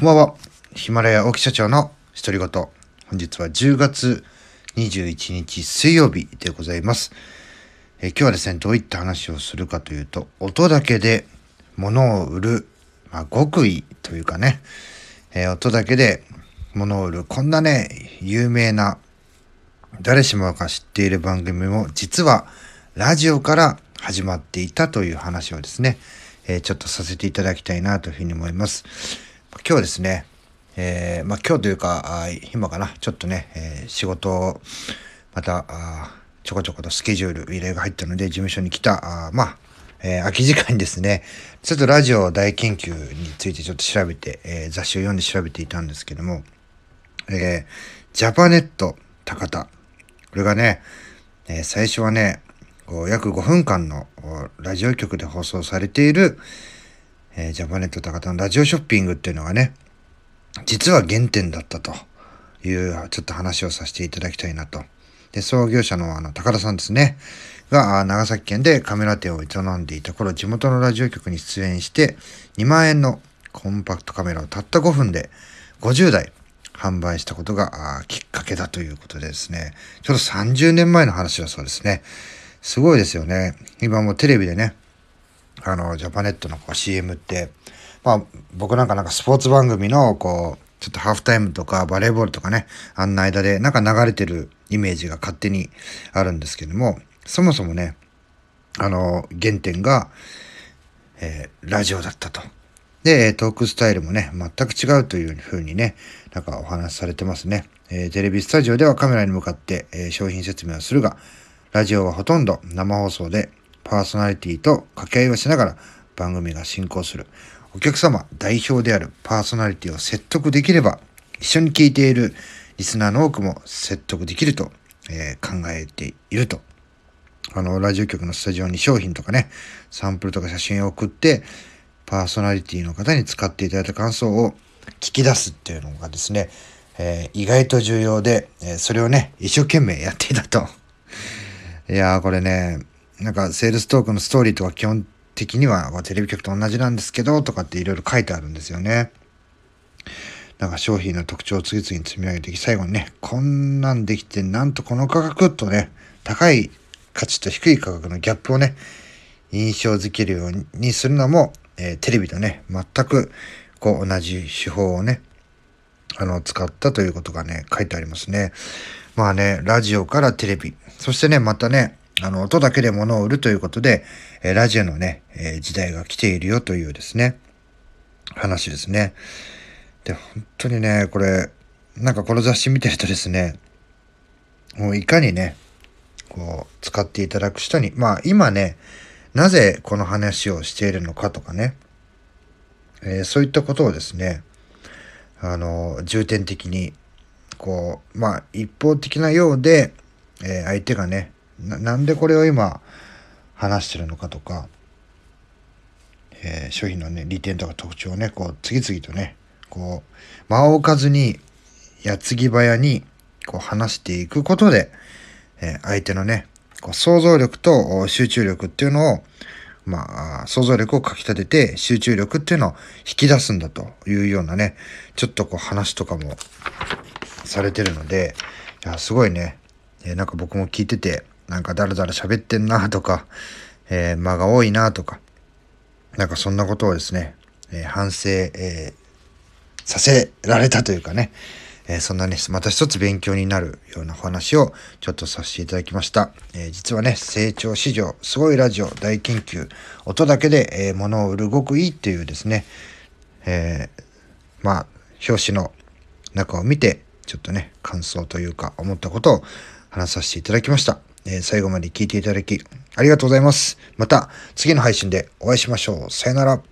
こんばんは。ヒマラヤ大木社長の独り言。本日は10月21日水曜日でございます。え今日はですね、どういった話をするかというと、音だけで物を売る、まあ、極意というかね、えー、音だけで物を売る、こんなね、有名な、誰しもが知っている番組も、実はラジオから始まっていたという話をですね、えー、ちょっとさせていただきたいなというふうに思います。今日はですね、えー、まあ今日というか、今かな、ちょっとね、えー、仕事を、また、ちょこちょことスケジュール、依頼が入ったので、事務所に来た、あまあ、えー、空き時間にですね、ちょっとラジオ大研究についてちょっと調べて、えー、雑誌を読んで調べていたんですけども、えー、ジャパネット高田。これがね、え、最初はね、こう約5分間のラジオ局で放送されている、えー、ジャパネット高田のラジオショッピングっていうのがね、実は原点だったというちょっと話をさせていただきたいなと。で、創業者のあの高田さんですね。が長崎県でカメラ店を営んでいた頃、地元のラジオ局に出演して、2万円のコンパクトカメラをたった5分で50台販売したことがきっかけだということでですね、ちょうど30年前の話だそうですね。すごいですよね。今もテレビでね、あの、ジャパネットのこう CM って、まあ、僕なんかなんかスポーツ番組の、こう、ちょっとハーフタイムとかバレーボールとかね、あんな間でなんか流れてるイメージが勝手にあるんですけども、そもそもね、あの、原点が、えー、ラジオだったと。で、トークスタイルもね、全く違うというふうにね、なんかお話しされてますね。えー、テレビスタジオではカメラに向かって、えー、商品説明をするが、ラジオはほとんど生放送でパーソナリティと掛け合いをしながら番組が進行する。お客様代表であるパーソナリティを説得できれば、一緒に聞いているリスナーの多くも説得できると、えー、考えていると。あの、ラジオ局のスタジオに商品とかね、サンプルとか写真を送って、パーソナリティの方に使っていただいた感想を聞き出すっていうのがですね、えー、意外と重要で、えー、それをね、一生懸命やっていたと。いやー、これね、なんか、セールストークのストーリーとか基本的には、テレビ局と同じなんですけど、とかっていろいろ書いてあるんですよね。なんか商品の特徴を次々に積み上げてき、最後にね、こんなんできて、なんとこの価格とね、高い価値と低い価格のギャップをね、印象づけるようにするのも、えー、テレビとね、全くこう同じ手法をね、あの、使ったということがね、書いてありますね。まあね、ラジオからテレビ、そしてね、またね、あの、音だけで物を売るということで、えラジオのね、え時代が来ているよというですね、話ですね。で、本当にね、これ、なんかこの雑誌見てるとですね、もういかにね、こう、使っていただく人に、まあ今ね、なぜこの話をしているのかとかね、えー、そういったことをですね、あの、重点的にこう、まあ、一方的なようで、えー、相手がねな、んでこれを今話してるのかとか、えー、商品のね、利点とか特徴をね、こう、次々とね、こう、間を置かずに、矢継ぎ早に、こう、話していくことで、えー、相手のね、こう想像力と集中力っていうのを、まあ、想像力をかき立てて集中力っていうのを引き出すんだというようなね、ちょっとこう話とかもされてるので、いや、すごいね、えー、なんか僕も聞いてて、なんかだらだら喋ってんなとか、えー、間が多いなとか、なんかそんなことをですね、えー、反省、えさせられたというかね、えそんなね、また一つ勉強になるようなお話をちょっとさせていただきました。え実はね、成長市場、すごいラジオ大研究、音だけで、え物を売るごくいいっていうですね、えまあ、表紙の中を見て、ちょっとね、感想というか思ったことを話させていただきました。えー、最後まで聞いていただきありがとうございます。また次の配信でお会いしましょう。さよなら。